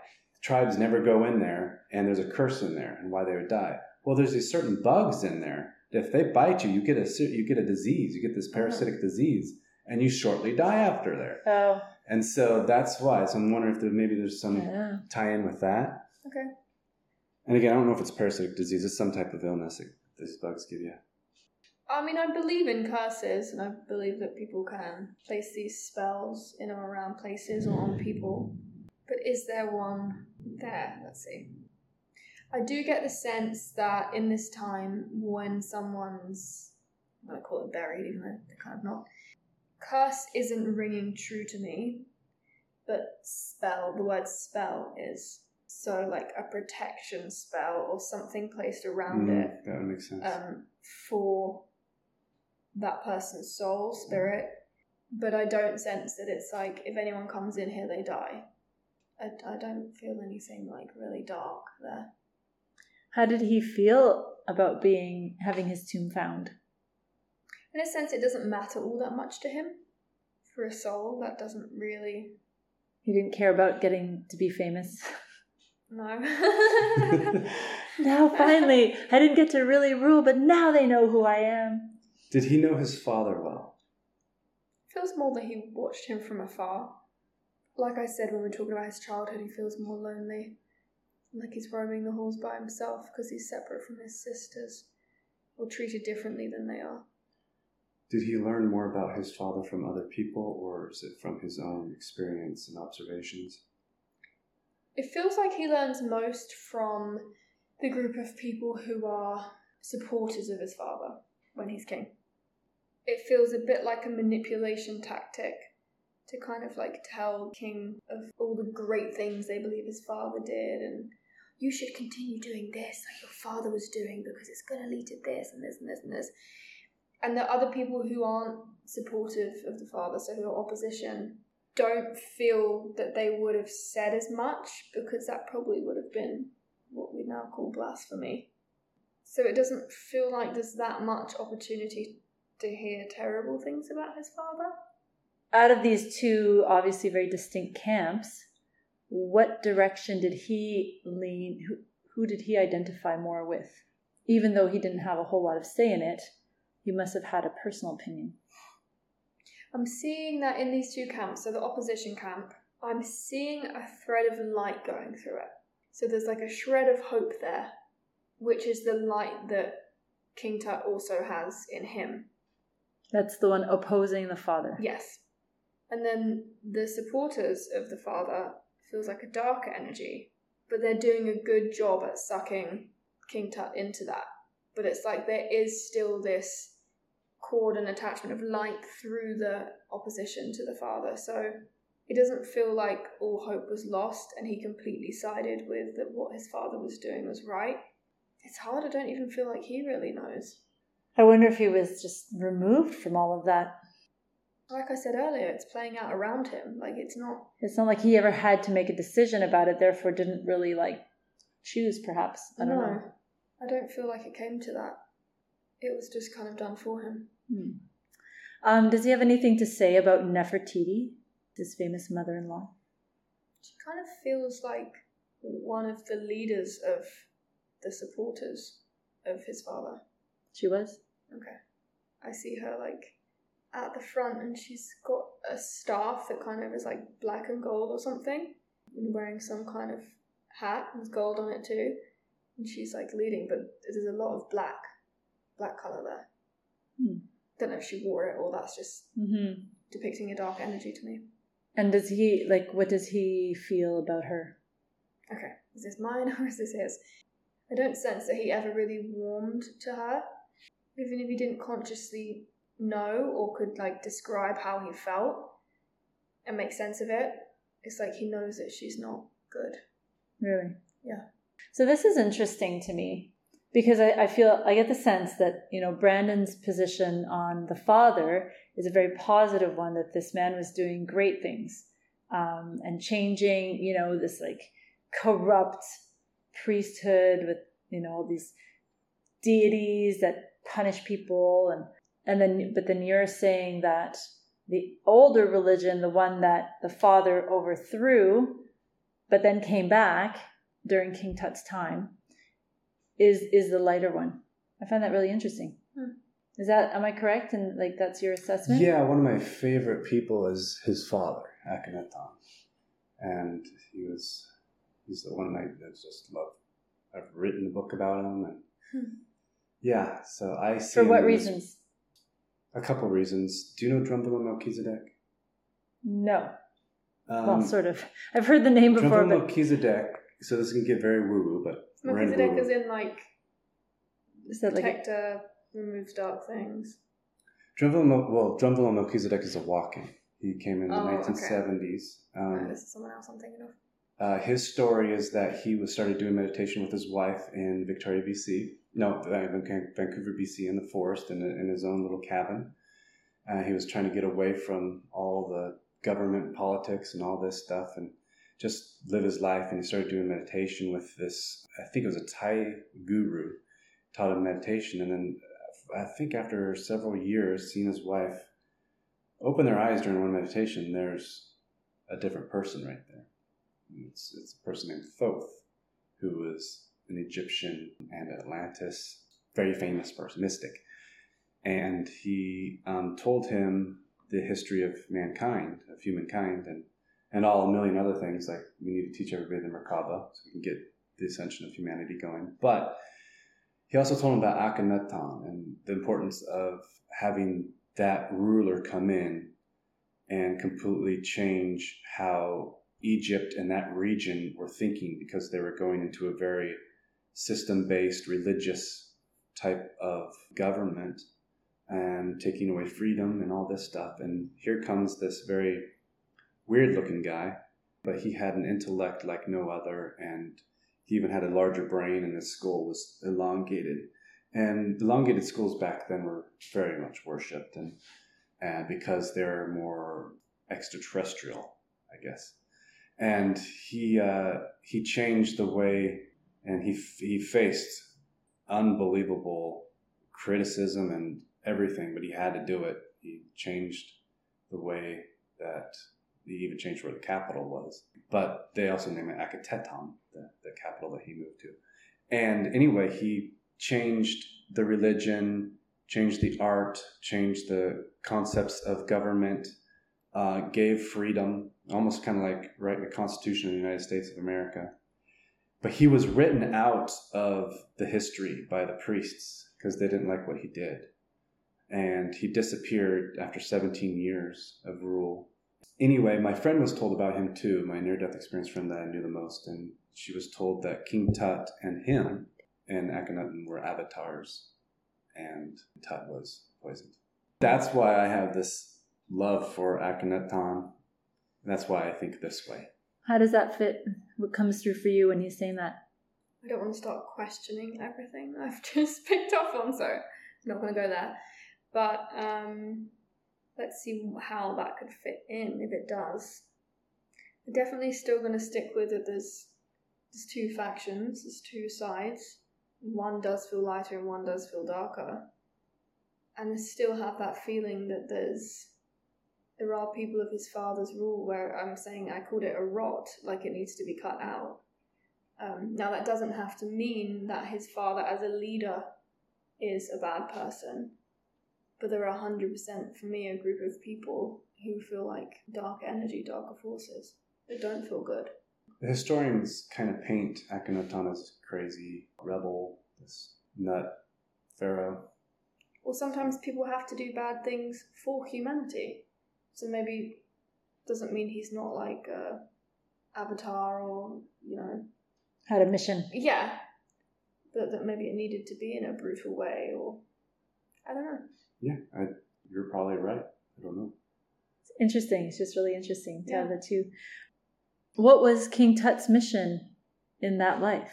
tribes never go in there, and there's a curse in there, and why they would die. Well, there's these certain bugs in there. that If they bite you, you get a you get a disease. You get this parasitic disease, and you shortly die after there. oh And so that's why. So I'm wondering if there maybe there's some yeah tie-in with that. okay. And again, I don't know if it's parasitic disease. It's some type of illness that these bugs give you. I mean, I believe in curses, and I believe that people can place these spells in or around places or on people. But is there one there? Let's see. I do get the sense that in this time, when someone's, I'm going to call it buried, even though they're kind of not, curse isn't ringing true to me, but spell, the word spell is. So, like a protection spell or something placed around Mm, it That would make sense. um, for that person's soul, spirit. But I don't sense that it's like if anyone comes in here, they die. I, I don't feel anything like really dark there. how did he feel about being having his tomb found In a sense, it doesn't matter all that much to him. For a soul, that doesn't really. he didn't care about getting to be famous No. Now finally, I didn't get to really rule, but now they know who I am. Did he know his father well? feels more that he watched him from afar. Like I said when we were talking about his childhood, he feels more lonely. Like he's roaming the halls by himself because he's separate from his sisters, or treated differently than they are. Did he learn more about his father from other people, or is it from his own experience and observations? It feels like he learns most from the group of people who are supporters of his father when he's king. It feels a bit like a manipulation tactic to kind of like tell King of all the great things they believe his father did and you should continue doing this like your father was doing because it's going to lead to this and this and this and this. And the other people who aren't supportive of the father, so who are opposition, don't feel that they would have said as much because that probably would have been what we now call blasphemy. So it doesn't feel like there's that much opportunity to hear terrible things about his father. Out of these two obviously very distinct camps, what direction did he lean? Who, who did he identify more with? Even though he didn't have a whole lot of say in it, he must have had a personal opinion. I'm seeing that in these two camps, so the opposition camp, I'm seeing a thread of light going through it. So there's like a shred of hope there, which is the light that King Tut also has in him. That's the one opposing the father. Yes. And then the supporters of the father feels like a darker energy, but they're doing a good job at sucking King Tut into that. But it's like there is still this cord and attachment of light through the opposition to the father. So it doesn't feel like all hope was lost and he completely sided with that what his father was doing was right. It's hard, I don't even feel like he really knows. I wonder if he was just removed from all of that. Like I said earlier, it's playing out around him. Like it's not It's not like he ever had to make a decision about it, therefore didn't really like choose perhaps. I don't no, know. I don't feel like it came to that. It was just kind of done for him. Hmm. Um, does he have anything to say about Nefertiti, his famous mother-in-law? She kind of feels like one of the leaders of the supporters of his father. She was. Okay. I see her like at the front and she's got a staff that kind of is like black and gold or something. And wearing some kind of hat with gold on it too. And she's like leading, but there's a lot of black, black colour there. Hmm. Don't know if she wore it or that's just Mm-hmm. depicting a dark energy to me. And does he like? What does he feel about her? Okay, is this mine or is this his? I don't sense that he ever really warmed to her, even if he didn't consciously know or could like describe how he felt and make sense of it. It's like he knows that she's not good. Really? Yeah. So this is interesting to me because I, I feel I get the sense that you know Brandon's position on the father is a very positive one that this man was doing great things um, and changing you know this like corrupt priesthood with you know all these deities that punish people. And and then but then you're saying that the older religion the one that the father overthrew but then came back during king tut's time is is the lighter one i find that really interesting Hmm. is that am i correct and like that's your assessment Yeah, one of my favorite people is his father, Akhenaton, and he was he's the one I just love. I've written a book about him, and Hmm. yeah, so I see for what reasons A couple reasons. Do you know Drunvalo Melchizedek? no Um, well sort of i've heard the name before Drunvalo but Melchizedek. So this can get very woo woo, but we're in Melchizedek is in like is that like a, removes dark things. Drunvalo, Mel- well, Drunvalo Melchizedek is a walking. He came in the Oh, okay. 1970s. No, Um, this is someone else I'm thinking of. Uh, his story is that he was started doing meditation with his wife in Victoria, BC. No, uh, Vancouver, BC, in the forest in, in his own little cabin. Uh, he was trying to get away from all the government politics and all this stuff and just live his life. And he started doing meditation with this, I think it was a Thai guru, taught him meditation. And then I think after several years, seeing his wife open their eyes during one meditation, there's a different person right there. It's, it's a person named Thoth, who was an Egyptian and Atlantis, very famous person, mystic. And he um, told him the history of mankind, of humankind, and, and all a million other things. Like we need to teach everybody the Merkaba so we can get the ascension of humanity going. But he also told him about Akhenaton and the importance of having that ruler come in and completely change how Egypt and that region were thinking because they were going into a very system based religious type of government and taking away freedom and all this stuff. And here comes this very weird looking guy, but he had an intellect like no other, and he even had a larger brain, and his skull was elongated. And elongated skulls back then were very much worshipped, and, and because they're more extraterrestrial, I guess. And he uh, he changed the way, and he he faced unbelievable criticism and everything, but he had to do it. He changed the way that he even changed where the capital was. But they also named it Akhenaten, the, the capital that he moved to. And anyway, he changed the religion, changed the art, changed the concepts of government, uh, gave freedom, almost kind of like writing the Constitution of the United States of America. But he was written out of the history by the priests because they didn't like what he did and he disappeared after 17 years of rule. Anyway, my friend was told about him too, my near death experience friend that I knew the most, and she was told that King Tut and him and Akhenaten were avatars, and Tut was poisoned. That's why I have this love for Akhenaten. That's why I think this way. How does that fit? What comes through for you when he's saying that? I don't want to start questioning everything I've just picked up on, so I'm not going to go there. But um, let's see how that could fit in if it does. I'm definitely still going to stick with it. There's there's two factions, there's two sides. One does feel lighter and one does feel darker. And I still have that feeling that there's there are people of his father's rule where I'm saying I called it a rot, like it needs to be cut out. Um, now that doesn't have to mean that his father as a leader is a bad person but there are 100% for me a group of people who feel like dark energy, darker forces that don't feel good. The historians kind of paint Akhenaten as crazy rebel, this nut pharaoh. Well, sometimes people have to do bad things for humanity, so maybe doesn't mean he's not like a avatar or you know had a mission. Yeah, but that maybe it needed to be in a brutal way, or I don't know. Yeah, I, you're probably right. I don't know. It's interesting. It's just really interesting to yeah. have the two. What was King Tut's mission in that life?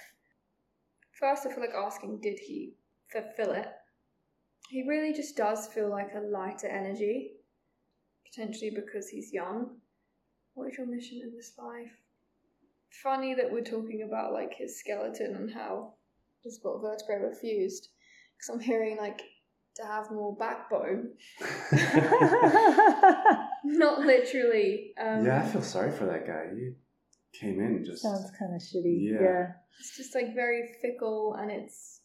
First, I feel like asking, did he fulfill it? He really just does feel like a lighter energy, potentially because he's young. What is your mission in this life? Funny that we're talking about like his skeleton and how he's got vertebrae were fused. Because I'm hearing like to have more backbone. Not literally. Um, yeah, I feel sorry for that guy. He came in just sounds kind of shitty. Yeah. yeah, it's just like very fickle, and it's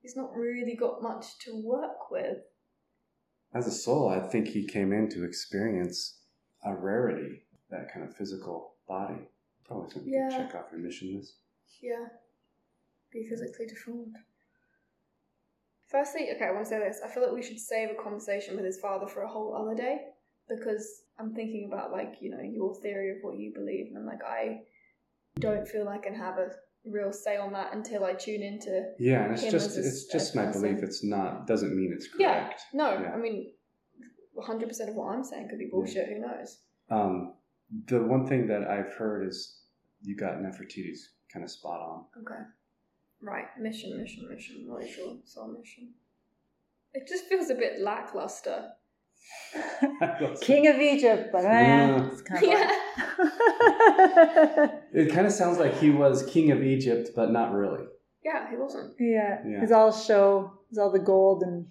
he's not really got much to work with. As a soul, I think he came in to experience a rarity, that kind of physical body. Probably something yeah. to check off your mission list. Yeah, be physically deformed. Firstly, okay, I want to say this. I feel like we should save a conversation with his father for a whole other day because I'm thinking about like you know your theory of what you believe, and I'm like I don't feel I can have a real say on that until I tune into. Yeah, and it's just it's just my person. belief. It's not doesn't mean it's correct. Yeah, no, yeah. I mean, 100 percent of what I'm saying could be bullshit. Yeah. Who knows? Um, the one thing that I've heard is you got Nefertiti's kind of spot on. Okay. Right, mission, mission, mission. Not sure. Soul mission. It just feels a bit lackluster. King of Egypt, but eh, yeah. Kind of yeah. it kind of sounds like he was king of Egypt, but not really. Yeah, he wasn't. Yeah, yeah. it's all show. It's all the gold and.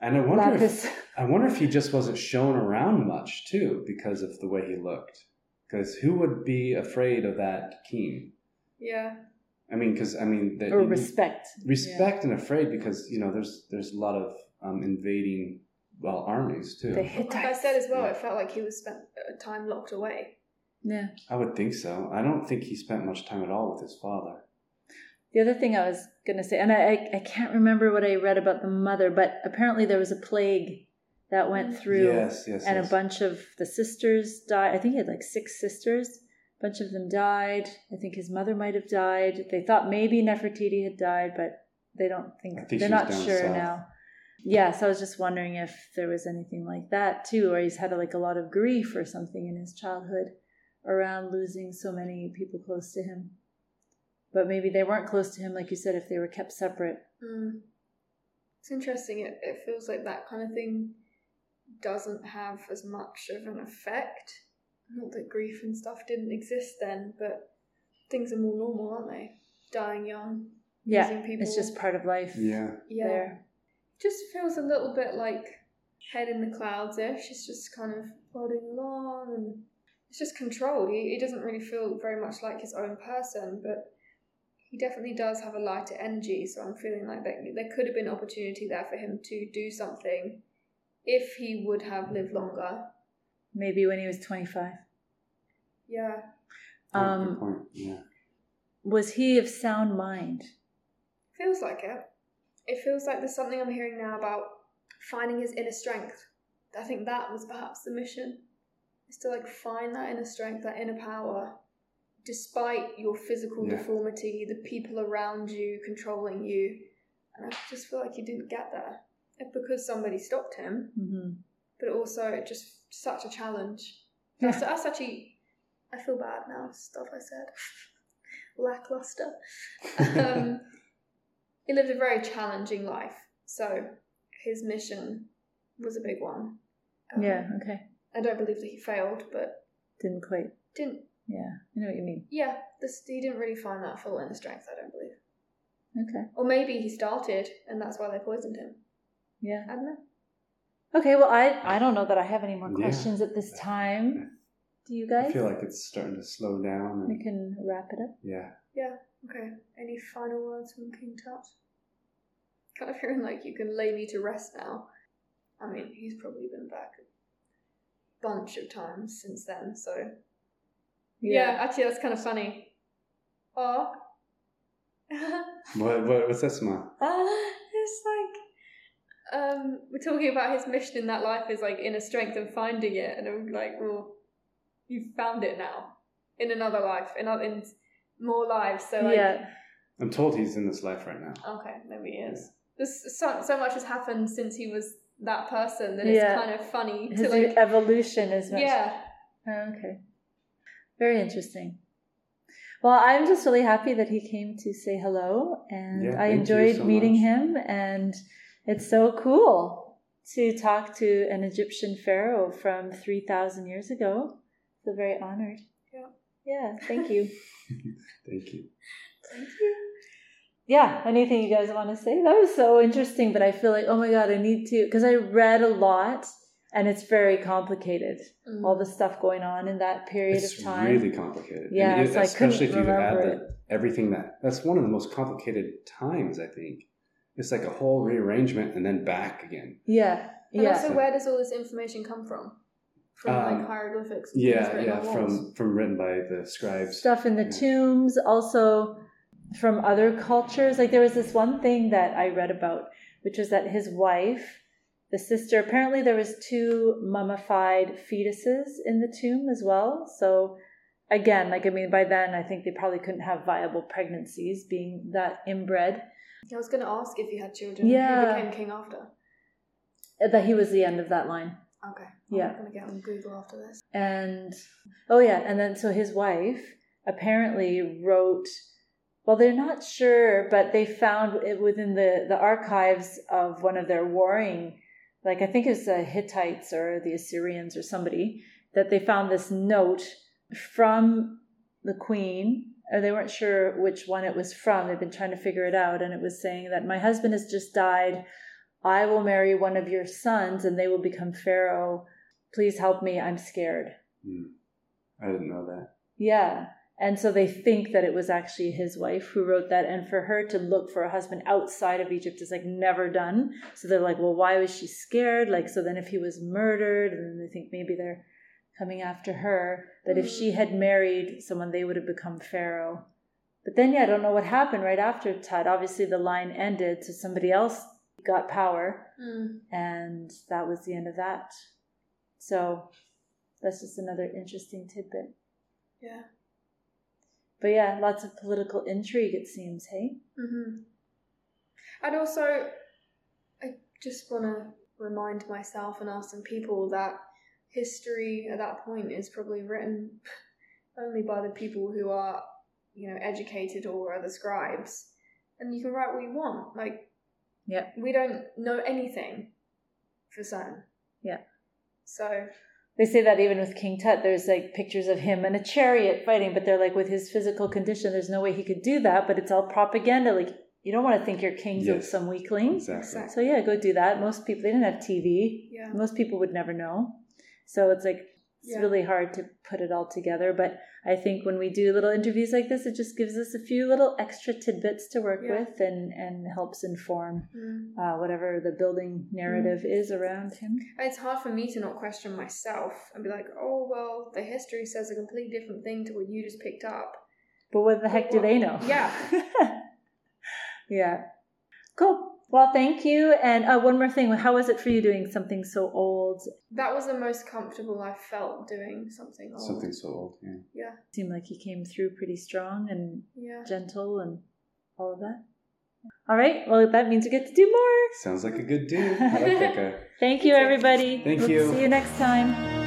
And I wonder if I wonder if he just wasn't shown around much too because of the way he looked. Because who would be afraid of that king? Yeah. I mean, because I mean, the, or respect, respect yeah. and afraid because you know there's there's a lot of um, invading well armies too. The Like I said as well, yeah. it felt like he was spent uh, time locked away. Yeah, I would think so. I don't think he spent much time at all with his father. The other thing I was going to say, and I, I can't remember what I read about the mother, but apparently there was a plague that went through Yes, yes, and yes. a bunch of the sisters died. I think he had like six sisters. A bunch of them died. I think his mother might have died. They thought maybe Nefertiti had died, but they don't think, think they're not sure south. now. Yeah, so I was just wondering if there was anything like that too, or he's had like a lot of grief or something in his childhood around losing so many people close to him. But maybe they weren't close to him, like you said, if they were kept separate. Mm. It's interesting. It, it feels like that kind of thing doesn't have as much of an effect. Not that grief and stuff didn't exist then, but things are more normal, aren't they? Dying young. Yeah, losing people. it's just part of life. Yeah. Yeah. There. Just feels a little bit like head in the clouds ish. It's just kind of plodding along and it's just controlled. He, he doesn't really feel very much like his own person, but he definitely does have a lighter energy. So I'm feeling like that there could have been opportunity there for him to do something if he would have lived longer. Maybe when he was 25. Yeah. Oh, good Um, point. Yeah. was he of sound mind? Feels like it. It feels like there's something I'm hearing now about finding his inner strength. I think that was perhaps the mission. Is to like find that inner strength, that inner power, despite your physical Yeah. deformity, the people around you controlling you. And I just feel like he didn't get there. And because somebody stopped him, hmm but also just such a challenge. Yeah. That's, that's actually, I feel bad now, stuff I said. Lackluster. um, he lived a very challenging life, so his mission was a big one. Um, Yeah, okay. I don't believe that he failed, but Didn't quite. didn't. Yeah, I know what you mean. Yeah, this, he didn't really find that full inner strength. I don't believe. Okay. Or maybe he started, and that's why they poisoned him. Yeah. I don't know. Okay, well, I, I don't know that I have any more Yeah. questions at this time. Do you guys? I feel like it's starting to slow down. we can wrap it up. yeah. Yeah. Okay. Any final words from King Tut? Kind of feeling like you can lay me to rest now. I mean, he's probably been back a bunch of times since then, so yeah. actually, that's kind of funny. Oh, What, what, what's that smile? Uh, it's like um, we're talking about his mission in that life is like inner strength and finding it, and I'm like, well, you've found it now in another life, in other, in more lives. So like, yeah. I'm told he's in this life right now. Okay, maybe he is. There's so, so much has happened since he was that person that it's kind of funny His to like. evolution is much. Yeah, Oh, okay. Very interesting. Well, I'm just really happy that he came to say hello, and Yeah, I enjoyed so meeting much. him. And it's so cool to talk to an Egyptian pharaoh from 3,000 years ago. feel very honored. Yeah. Yeah, thank you. Thank you. thank you. yeah, anything you guys want to say? That was so interesting, but I feel like, oh my God, I need to, because I read a lot and it's very complicated. Mm. All the stuff going on in that period It's of time. It's really complicated. Yeah, And it- so especially if you add the, everything that that's one of the most complicated times. I think it's like a whole rearrangement and then back again. Yeah, And yeah. also, where does all this information come from? From Um, like hieroglyphics. Yeah, yeah, from from written by the scribes. stuff in the Yeah. tombs, also from other cultures. Like there was this one thing that I read about, which was that his wife, the sister, apparently there was two mummified fetuses in the tomb as well. So again, like I mean, by then I think they probably couldn't have viable pregnancies, being that inbred. I was going to ask if he had children. Yeah. Who became king after? Uh, that he was the end of that line. Okay. Yeah. I'm going to get on Google after this. And oh yeah, and then so his wife apparently wrote well they're not sure but they found it within the the archives of one of their warring like I think it was the Hittites or the Assyrians or somebody that they found this note from the queen or they weren't sure which one it was from they've been trying to figure it out and it was saying that my husband has just died I will marry one of your sons and they will become pharaoh please help me i'm scared Hmm. I didn't know that. yeah. And so they think that it was actually his wife who wrote that. And for her to look for a husband outside of Egypt is like never done. So they're like, well, why was she scared? Like, so then if he was murdered, and they think maybe they're coming after her, that if she had married someone, they would have become Pharaoh. But then, yeah, I don't know what happened right after Tut. Obviously, the line ended, so somebody else got power, Mm. and that was the end of that. So that's just another interesting tidbit. Yeah. But yeah, lots of political intrigue, it seems, hey? hmm I'd also, I just want to remind myself and ask some people that history at that point is probably written only by the people who are, you know, educated or are the scribes. And you can write what you want. Like, Yeah. we don't know anything for certain. Yeah. So, They say that even with King Tut, there's like pictures of him in a chariot fighting, but they're like, with his physical condition, there's no way he could do that, but it's all propaganda. Like, you don't want to think you're kings of some weaklings. Exactly. Exactly. So, yeah, go do that. Most people, they didn't have TV. yeah. Most people would never know. So, it's like, it's Yeah. really hard to put it all together. But I think when we do little interviews like this, it just gives us a few little extra tidbits to work Yeah. with and, and helps inform Mm. uh, whatever the building narrative is around him. It's hard for me to not question myself and be like, oh, well, the history says a completely different thing to what you just picked up. But what the heck do they know? Yeah. yeah. Cool. Well, thank you. And uh, one more thing. How was it for you doing something so old? That was the most comfortable I felt doing something old. Something so old. Yeah. Yeah. Seemed like he came through pretty strong and Yeah. gentle and all of that. All right. Well, that means we get to do more. Sounds like a good dude. I like that guy. Thank you, everybody. Thank We'll you. See you next time.